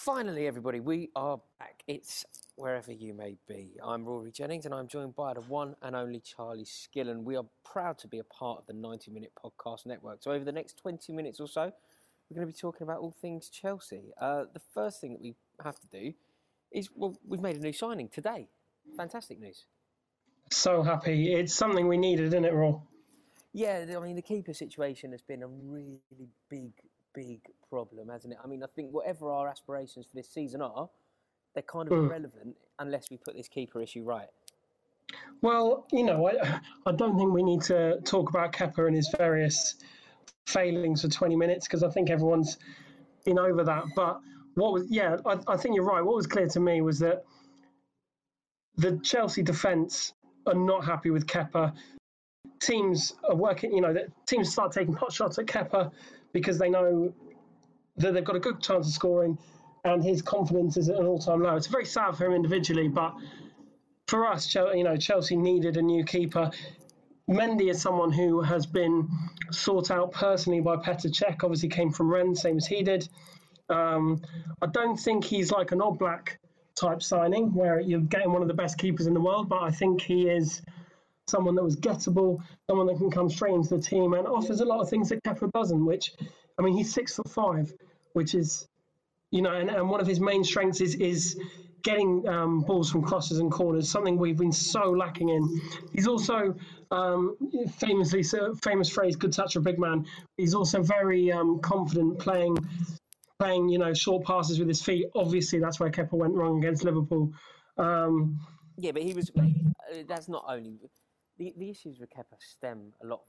Finally, everybody, we are back. It's wherever you may be. I'm Rory Jennings and I'm joined by the one and only Charlie Skillen. We are proud to be a part of the 90 Minute Podcast Network. So, over the next 20 minutes or so, we're going to be talking about all things Chelsea. Uh, the first thing that we have to do is, well, we've made a new signing today. Fantastic news. So happy. It's something we needed, isn't it, Raw? Yeah, I mean, the keeper situation has been a really big big problem, hasn't it? I mean, I think whatever our aspirations for this season are, they're kind of mm. irrelevant unless we put this keeper issue right. Well, you know, I, I don't think we need to talk about Kepa and his various failings for 20 minutes because I think everyone's been over that. But what was, yeah, I, I think you're right. What was clear to me was that the Chelsea defence are not happy with Kepa. Teams are working, you know, that teams start taking pot shots at Kepa because they know that they've got a good chance of scoring and his confidence is at an all-time low. It's very sad for him individually, but for us, you know, Chelsea needed a new keeper. Mendy is someone who has been sought out personally by Petr Cech. Obviously, came from Rennes, same as he did. Um, I don't think he's like an Oblak type signing where you're getting one of the best keepers in the world, but I think he is someone that was gettable, someone that can come straight into the team and offers a lot of things that Kepa doesn't. Which, I mean, he's six foot five, which is, you know, and, and one of his main strengths is is getting um, balls from crosses and corners, something we've been so lacking in. He's also um, famously, famous phrase, "good touch a big man." He's also very um, confident playing, playing, you know, short passes with his feet. Obviously, that's where Kepa went wrong against Liverpool. Um, yeah, but he was. That's not only the, the issues with Kepa stem a lot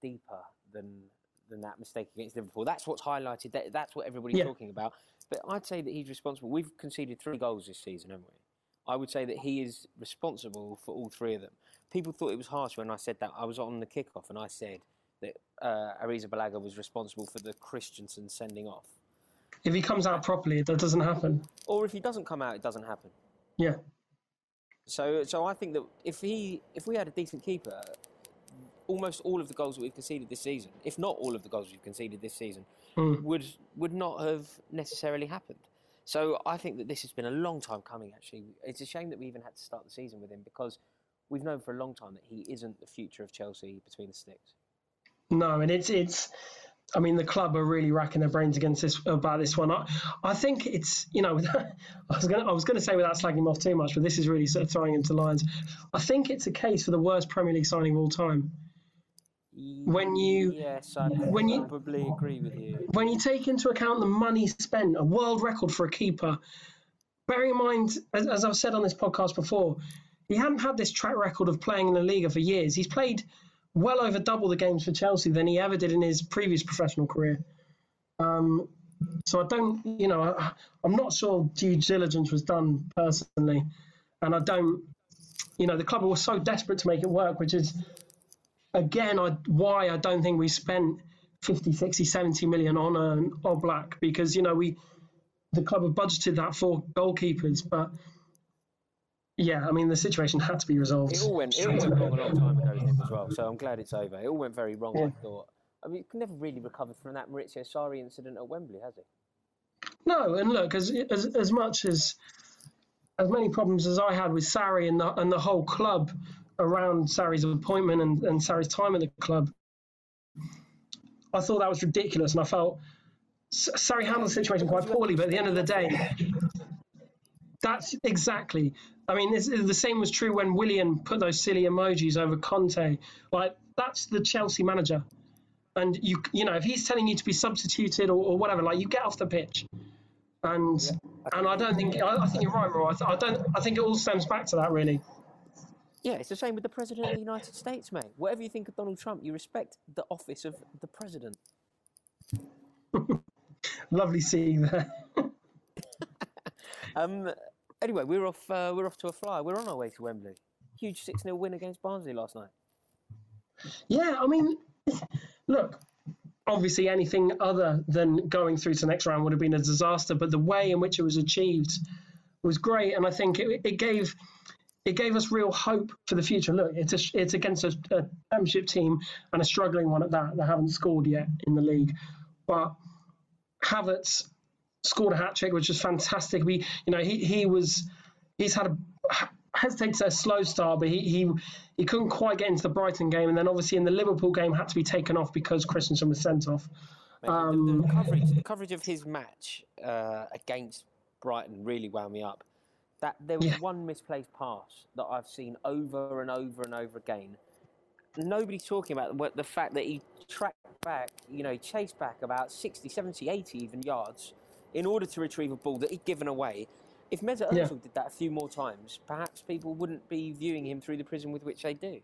deeper than than that mistake against Liverpool. That's what's highlighted. That, that's what everybody's yeah. talking about. But I'd say that he's responsible. We've conceded three goals this season, haven't we? I would say that he is responsible for all three of them. People thought it was harsh when I said that. I was on the kickoff and I said that uh, Arrizabalaga was responsible for the Christensen sending off. If he comes out properly, that doesn't happen. Or if he doesn't come out, it doesn't happen. Yeah. So, so I think that if he, if we had a decent keeper, almost all of the goals that we've conceded this season, if not all of the goals we've conceded this season, mm. would would not have necessarily happened. So I think that this has been a long time coming. Actually, it's a shame that we even had to start the season with him because we've known for a long time that he isn't the future of Chelsea between the sticks. No, and it's it's I mean, the club are really racking their brains against this about this one. I, I think it's you know, I was gonna I was going to say without slagging him off too much, but this is really sort of throwing him to lions. I think it's a case for the worst Premier League signing of all time. When you yes, I when you, probably agree with you. When you take into account the money spent, a world record for a keeper. Bearing in mind, as, as I've said on this podcast before, he hadn't had this track record of playing in the Liga for years. He's played well over double the games for Chelsea than he ever did in his previous professional career. Um, so I don't, you know, I, am not sure due diligence was done personally, and I don't, you know, the club was so desperate to make it work, which is again I, why I don't think we spent 50, 60, 70 million on an Oblak because you know we the club have budgeted that for goalkeepers, but yeah, I mean the situation had to be resolved. It all went, it all went wrong a long time ago as well. So I'm glad it's over. It all went very wrong. Yeah. I thought. I mean, he never really recovered from that Maurizio Sarri incident at Wembley, has he? No, and look, as as as much as as many problems as I had with Sarri and the and the whole club around Sarri's appointment and, and Sarri's time at the club, I thought that was ridiculous, and I felt Sarri handled the situation quite poorly. But at the end of the day, that's exactly. I mean, this, the same was true when Willian put those silly emojis over Conte. Like that's the Chelsea manager, and you you know if he's telling you to be substituted or, or whatever, like you get off the pitch. And yeah, I and I don't think I, I think you're right, Roy. I, th- I don't. I think it all stems back to that really. Yeah, it's the same with the president of the United States, mate. Whatever you think of Donald Trump, you respect the office of the president. Lovely seeing that. um, Anyway, we're off. Uh, we're off to a fly. We're on our way to Wembley. Huge six 0 win against Barnsley last night. Yeah, I mean, look. Obviously, anything other than going through to the next round would have been a disaster. But the way in which it was achieved was great, and I think it, it gave it gave us real hope for the future. Look, it's a, it's against a, a championship team and a struggling one at that. They haven't scored yet in the league, but Havertz scored a hat trick, which was fantastic. We, you know, he he was he's had a hesitate to say a slow start, but he, he he couldn't quite get into the Brighton game, and then obviously in the Liverpool game had to be taken off because Christensen was sent off. Um, the, the, coverage, the coverage of his match uh, against Brighton really wound me up. That there was yeah. one misplaced pass that I've seen over and over and over again. Nobody's talking about the fact that he tracked back, you know, chased back about 60, 70, 80 even yards in order to retrieve a ball that he'd given away. If Mesut Ozil yeah. did that a few more times, perhaps people wouldn't be viewing him through the prism with which they do.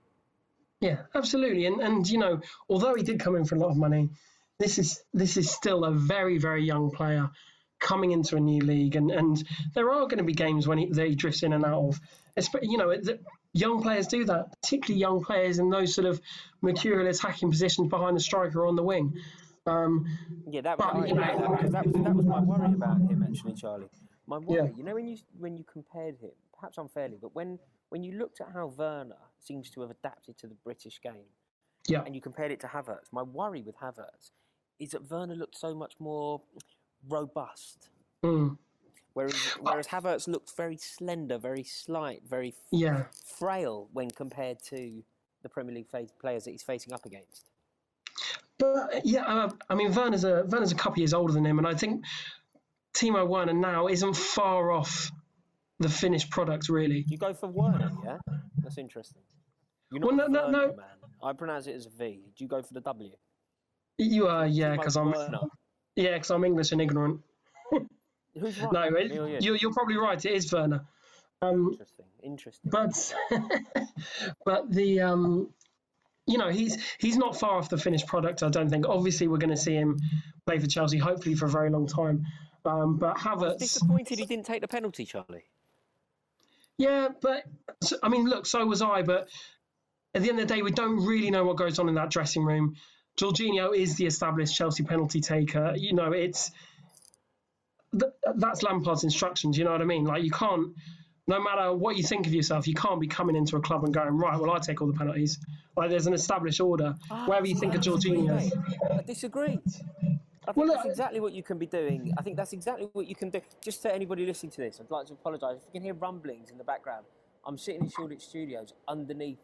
Yeah, absolutely. And and you know, although he did come in for a lot of money, this is this is still a very very young player coming into a new league, and and there are going to be games when he, he drifts in and out of. You know, young players do that, particularly young players in those sort of mercurial attacking positions behind the striker or on the wing. Um, yeah, that was, but, know, that, that, was that was my worry about him actually, Charlie. My worry, yeah. you know, when you when you compared him, perhaps unfairly, but when when you looked at how Werner seems to have adapted to the British game, yeah. and you compared it to Havertz, my worry with Havertz is that Werner looked so much more robust. Mm. Whereas, whereas Havertz looked very slender, very slight, very yeah. frail when compared to the Premier League players that he's facing up against. But yeah, uh, I mean, Werner's a Werner's a couple years older than him, and I think Timo Werner now isn't far off the finished product, really. You go for Werner, yeah? That's interesting. You're not well, no, Werner, no, no. man. I pronounce it as a V. Do you go for the W? You are, yeah, because I'm. Werner. Yeah, because I'm English and ignorant. Who's right? No, it, you're, you're probably right. It is Werner. Um, interesting. Interesting. But but the um, you know he's he's not far off the finished product. I don't think. Obviously, we're going to see him play for Chelsea, hopefully for a very long time. Um, but Havertz. disappointed he didn't take the penalty, Charlie. Yeah, but I mean, look, so was I. But at the end of the day, we don't really know what goes on in that dressing room. Jorginho is the established Chelsea penalty taker. You know, it's that's Lampard's instructions. You know what I mean? Like you can't, no matter what you think of yourself, you can't be coming into a club and going right. Well, I take all the penalties. Like there's an established order. Oh, Wherever you think of Jorginho, I disagree. I think well, that's exactly what you can be doing. I think that's exactly what you can do. Just to anybody listening to this, I'd like to apologise. If you can hear rumblings in the background, I'm sitting in Shoreditch Studios underneath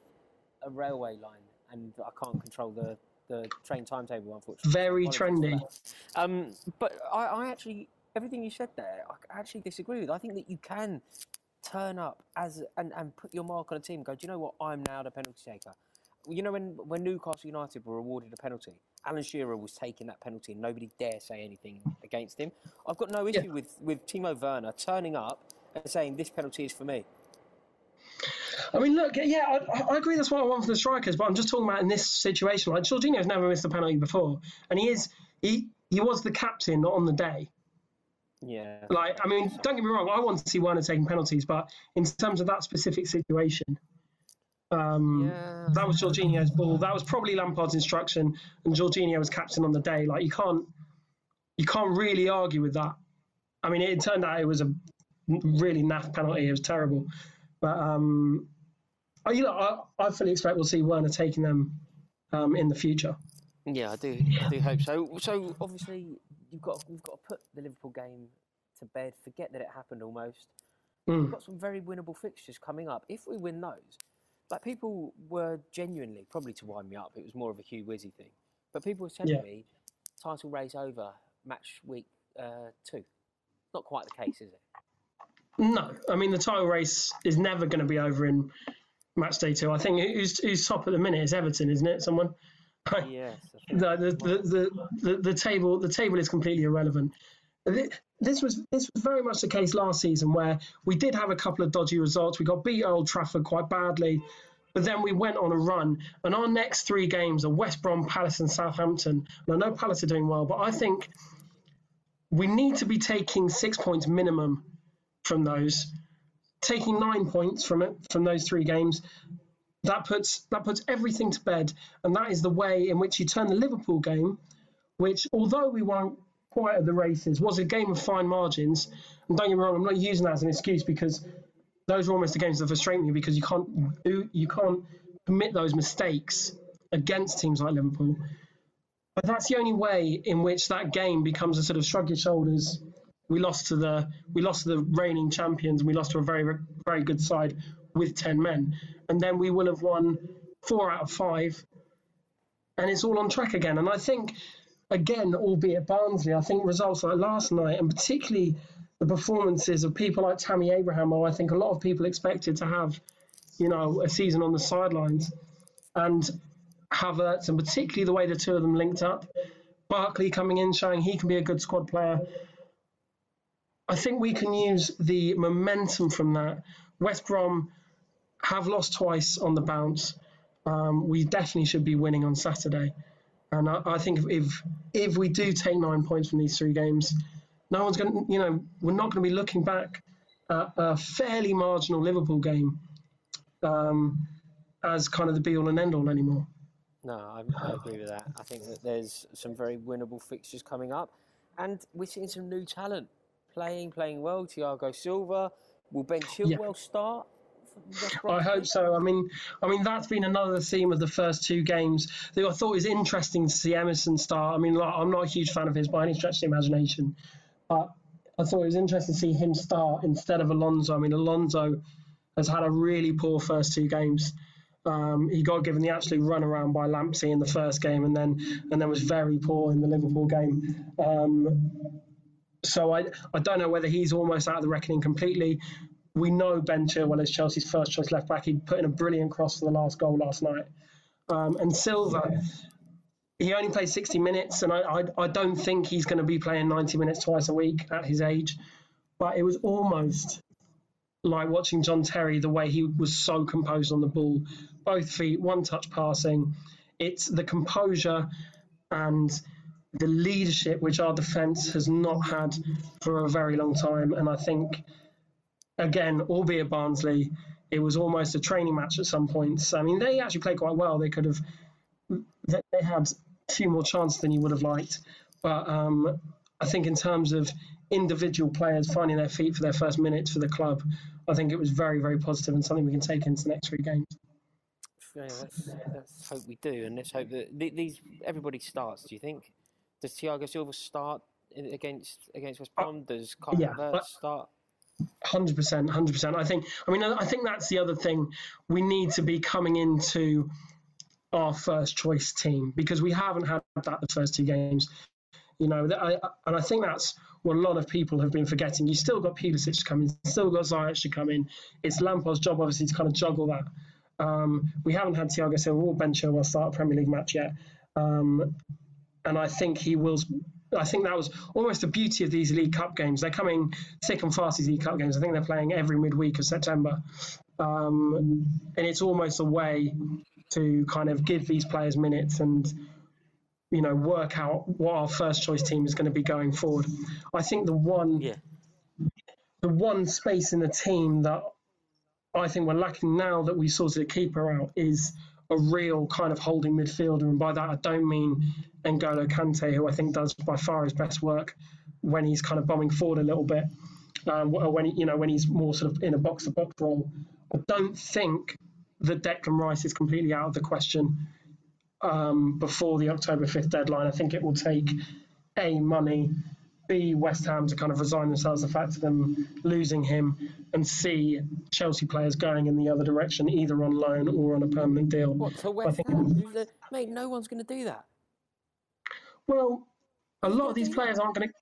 a railway line and I can't control the, the train timetable, unfortunately. Very trendy. Um, but I, I actually, everything you said there, I actually disagree with. I think that you can turn up as and, and put your mark on a team. Go, do you know what? I'm now the penalty taker. You know when when Newcastle United were awarded a penalty, Alan Shearer was taking that penalty and nobody dare say anything against him. I've got no issue yeah. with, with Timo Werner turning up and saying this penalty is for me. I mean, look, yeah, I, I, agree. That's what I want for the strikers, but I'm just talking about in this situation. Like Jorginho's never missed a penalty before, and he is he he was the captain on the day. Yeah. Like, I mean, don't get me wrong. I want to see Werner taking penalties, but in terms of that specific situation, um, yeah. That was Jorginho's ball. That was probably Lampard's instruction, and Jorginho was captain on the day. Like you can't, you can't really argue with that. I mean, it turned out it was a really naff penalty. It was terrible, but um, you know, I, I fully expect we'll see Werner taking them um, in the future. Yeah, I do. I do hope so. So obviously, you've got you've got to put the Liverpool game to bed. Forget that it happened almost. Mm. We've got some very winnable fixtures coming up. If we win those, like people were genuinely, probably to wind me up, it was more of a Hugh Wizzy thing, but people were telling yeah. me title race over match week uh, two. Not quite the case, is it? No, I mean the title race is never going to be over in match day two. I think who's who's top at the minute is Everton, isn't it? Someone. yes. the, the, the, the, the table the table is completely irrelevant this was this was very much the case last season where we did have a couple of dodgy results. We got beat Old Trafford quite badly, but then we went on a run. And our next three games are West Brom, Palace, and Southampton. And I know Palace are doing well, but I think we need to be taking six points minimum from those. Taking nine points from it from those three games, that puts that puts everything to bed, and that is the way in which you turn the Liverpool game, which although we won't quite at the races. Was a game of fine margins. And don't get me wrong, I'm not using that as an excuse because those are almost the games that frustrate me because you can't do, you can't commit those mistakes against teams like Liverpool. But that's the only way in which that game becomes a sort of shrug your shoulders, we lost to the we lost to the reigning champions. And We lost to a very very good side with ten men, and then we will have won four out of five, and it's all on track again. And I think, again, albeit Barnsley, I think results like last night, and particularly the performances of people like Tammy Abraham, who I think a lot of people expected to have, you know, a season on the sidelines, and Havertz, and particularly the way the two of them linked up. Barkley coming in, showing he can be a good squad player. I think we can use the momentum from that. West Brom have lost twice on the bounce. Um, we definitely should be winning on Saturday. And I, I, think if if we do take nine points from these three games, no one's going to, you know, we're not going to be looking back at a fairly marginal Liverpool game um, as kind of the be all and end all anymore. No, I, I agree with that. I think that there's some very winnable fixtures coming up, and we're seeing some new talent playing, playing well. Thiago Silva will Ben Chilwell yeah. start? I hope so. I mean, I mean that's been another theme of the first two games. That I thought it was interesting to see Emerson start. I mean, like, I'm not a huge fan of his by any stretch of the imagination, but I thought it was interesting to see him start instead of Alonso. I mean, Alonso has had a really poor first two games. Um, he got given the absolute runaround by Lamptey in the first game, and then and then was very poor in the Liverpool game. Um, so I I don't know whether he's almost out of the reckoning completely. We know Ben Chilwell is Chelsea's first choice left back. He put in a brilliant cross for the last goal last night. Um, and Silva, he only plays 60 minutes, and I, I, I don't think he's going to be playing 90 minutes twice a week at his age. But it was almost like watching John Terry, the way he was so composed on the ball, both feet, one touch passing. It's the composure and the leadership which our defence has not had for a very long time. And I think, again, albeit Barnsley, it was almost a training match at some points. I mean, they actually played quite well. They could have, they had a few more chances than you would have liked. But um, I think in terms of individual players finding their feet for their first minutes for the club, I think it was very, very positive and something we can take into the next three games. Yeah, let's, let's hope we do, and let's hope that these everybody starts. Do you think? Does Thiago Silva start against against West Brom? Does Kyle yeah, start? Hundred percent, hundred percent. I think. I mean, I think that's the other thing. We need to be coming into our first choice team because we haven't had that the first two games. You know, I, and I think that's what a lot of people have been forgetting. You still got Pulisic to come in, still got Ziyech to come in. It's Lampard's job, obviously, to kind of juggle that. Um, we haven't had Thiago Silva or Ben Chilwell start a Premier League match yet. Um, and I think he will. I think that was almost the beauty of these League Cup games. They're coming thick and fast. These League Cup games. I think they're playing every midweek of September, um, and it's almost a way to kind of give these players minutes and you know work out what our first choice team is going to be going forward. I think the one yeah. the one space in the team that I think we're lacking now that we sorted a keeper out is a real kind of holding midfielder, and by that I don't mean N'Golo Kante, who I think does by far his best work when he's kind of bombing forward a little bit, um, or when he, you know when he's more sort of in a box to box role. I don't think that Declan Rice is completely out of the question um, before the October 5th deadline. I think it will take A, money, B, West Ham to kind of resign themselves to the fact of them losing him, and C, Chelsea players going in the other direction, either on loan or on a permanent deal. What, to West Ham? Mate, no one's going to do that. Well, a lot of these players aren't going to.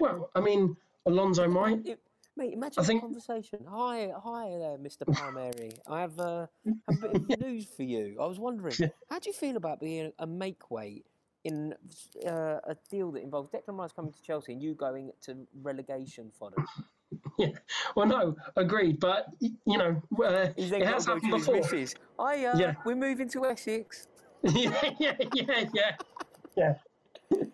Well, I mean, Alonso might. It, mate, imagine I think... conversation. Hi, hi there, Mr. Palmieri. I have, uh, have a bit of news for you. I was wondering, how do you feel about being a make weight in uh, a deal that involves Declan Rice coming to Chelsea and you going to relegation fodder. Yeah, well, no, agreed. But you know, uh, it has happened before. I, uh, yeah. we're moving to Essex. yeah, yeah, yeah, yeah, yeah.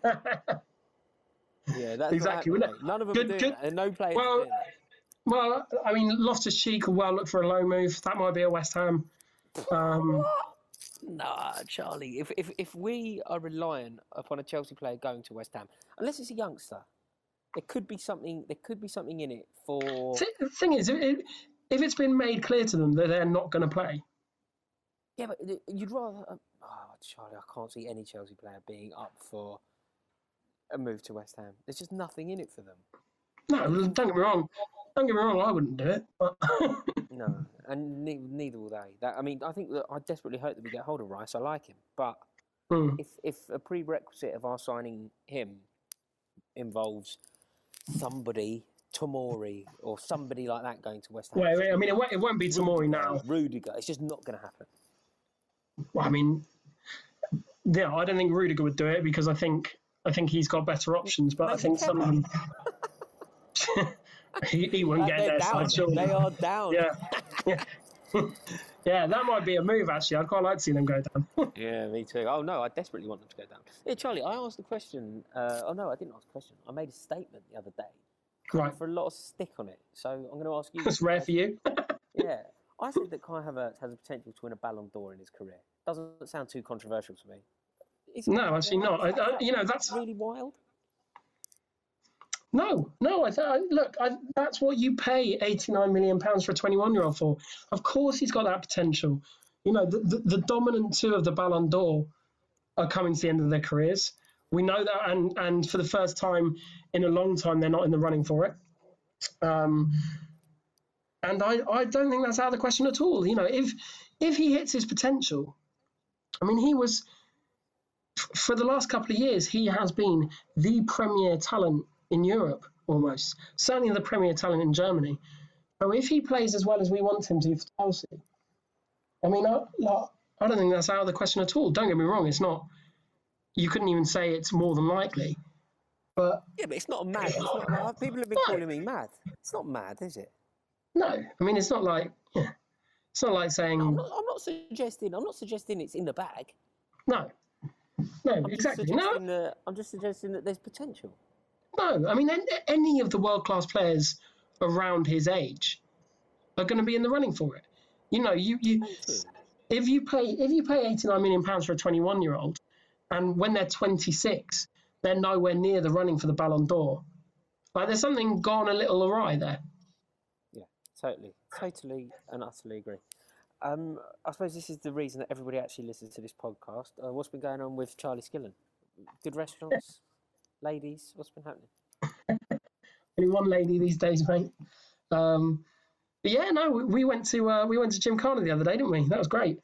yeah, that's exactly. Well, None of them good, good. That. no players. Well, well, I mean, Loftus Cheek could well look for a low move. That might be a West Ham. Um, Nah, Charlie. If, if if we are reliant upon a Chelsea player going to West Ham, unless it's a youngster, there could be something. There could be something in it for. The thing is, if, if it's been made clear to them that they're not going to play. Yeah, but you'd rather. Uh, oh, Charlie, I can't see any Chelsea player being up for a move to West Ham. There's just nothing in it for them. No, don't get me wrong. Don't get me wrong. I wouldn't do it. But no, and ne- neither will they. That I mean, I think that I desperately hope that we get hold of Rice. I like him, but Hmm. if if a prerequisite of our signing him involves somebody Tomori or somebody like that going to West Ham, wait, wait, I mean, it won't, it won't be Tomori now. Rudiger, it's just not going to happen. Well, I mean, yeah, I don't think Rudiger would do it because I think I think he's got better options. But I think some of them, he, he wouldn't get They're there. down. So They are down. yeah, yeah, yeah. That might be a move. Actually, I'd quite like to see them go down. Yeah, me too. Oh no, I desperately want them to go down. Yeah, Charlie, I asked the question. Uh, oh no, I didn't ask a question. I made a statement the other day right, for a lot of stick on it. So I'm going to ask you. that's rare for you. Yeah, I think that Kai Havertz has the potential to win a Ballon d'Or in his career. Doesn't sound too controversial to me. Is it No, actually not. I, I, you know, that's really wild. No, no. I, th- look. I, that's what you pay eighty-nine million pounds for a twenty-one-year-old for. Of course, he's got that potential. You know, the, the, the dominant two of the Ballon d'Or are coming to the end of their careers. We know that, and and for the first time in a long time, they're not in the running for it. Um, and I, I don't think that's out of the question at all. You know, if if he hits his potential, I mean, he was for the last couple of years, he has been the premier talent in Europe almost, certainly the premier talent in Germany. So if he plays as well as we want him to for Chelsea, I mean, I, like, I don't think that's out of the question at all. Don't get me wrong, it's not. You couldn't even say it's more than likely, but Yeah, but it's not mad. It's not, like- people have been calling me mad. It's not mad, is it? no, I mean, it's not like yeah, it's not like saying I'm not, I'm not suggesting. I'm not suggesting it's in the bag. no, no, I'm exactly, no, that, I'm just suggesting that there's potential. No, I mean any of the world class players around his age are going to be in the running for it. You know, you you if you pay if you pay eighty nine million pounds for a twenty one year old, and when they're twenty six, they're nowhere near the running for the Ballon d'Or. Like there's something gone a little awry there. Yeah, totally, totally, and utterly agree. Um, I suppose this is the reason that everybody actually listens to this podcast. Uh, what's been going on with Charlie Skillen? Good restaurants, ladies. What's been happening? Only one lady these days, mate. Um, but yeah, no, we, we went to uh, we went to Gymkhana the other day, didn't we? That was great.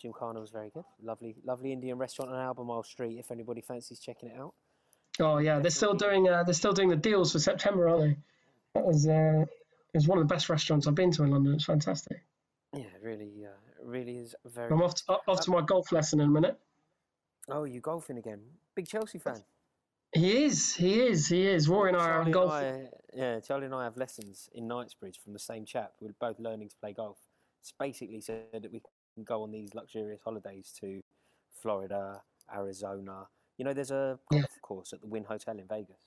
Gymkhana was very good. Lovely, lovely Indian restaurant on Albemarle Street. If anybody fancies checking it out. Oh yeah, they're still doing uh, they're still doing the deals for September, aren't they? That was uh, it was one of the best restaurants I've been to in London. It's fantastic. Yeah, really, uh, really is very. I'm off to, off to my golf lesson in a minute. Oh, you golfing again? Big Chelsea fan. He is, he is, he is. Rory and I are on golf. I, yeah, Charlie and I have lessons in Knightsbridge from the same chap. We're both learning to play golf. It's basically said that we can go on these luxurious holidays to Florida, Arizona. You know, there's a Yeah. golf course at the Wynn Hotel in Vegas.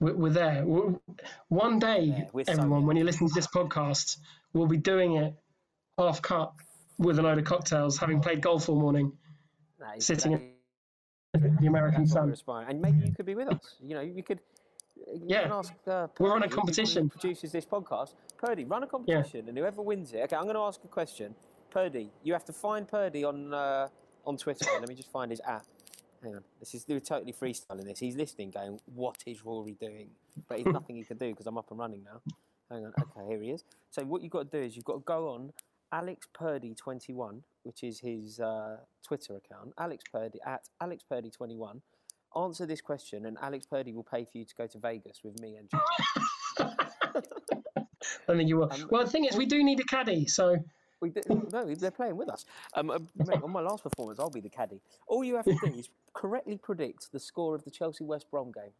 We're, we're there. we one day, Yeah, we're so everyone, there. when you listen to this podcast, we'll be doing it half cut with a load of cocktails, having played golf all morning, Sitting that in is- the American sun. And maybe you could be with us. You know, you could. You Yeah. Can ask, uh, We're on a Purdy, who competition. Produces this podcast. Purdy, run a competition, and whoever wins it. Okay, I'm going to ask a question. Purdy, you have to find Purdy on uh, on Twitter. Let me just find his app. Hang on. This is we're totally freestyling this. He's listening, going, "What is Rory doing?" But there's nothing he can do because I'm up and running now. Hang on. Okay, here he is. So what you've got to do is you've got to go on Alex Purdy 21, which is his uh, Twitter account. Alex Purdy at Alex Purdy 21. Answer this question, and Alex Purdy will pay for you to go to Vegas with me and. I think you will. Um, well, the thing is, we do need a caddy, so We do, no, they're playing with us. Um, mate, on my last performance, I'll be the caddy. All you have to do is correctly predict the score of the Chelsea West Brom game.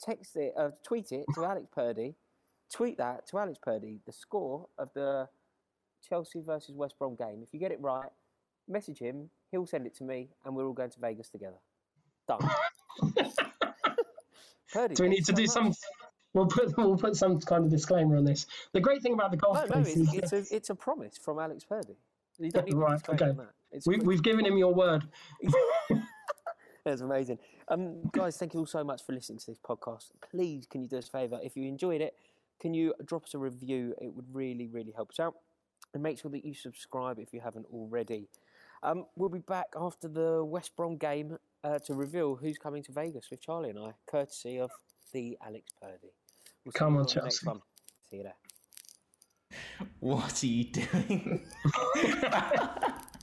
Text it, uh, tweet it to Alex Purdy. Tweet that to Alex Purdy. The score of the Chelsea versus West Brom game. If you get it right, message him. He'll send it to me, and we're all going to Vegas together. Done. Purdy, do we need to so do much. some? We'll put we'll put some kind of disclaimer on this. The great thing about the golf No, no, it's, is it's a it's a promise from Alex Purdy. You don't need Right, to disclaim okay. that. It's we, we've given him your word. That's amazing. Um, guys, thank you all so much for listening to this podcast. Please, can you do us a favour? If you enjoyed it, can you drop us a review? It would really, really help us out. And make sure that you subscribe if you haven't already. Um, we'll be back after the West Brom game uh, to reveal who's coming to Vegas with Charlie and I, courtesy of the Alex Purdy. We'll Come on, Chelsea. See you there. What are you doing?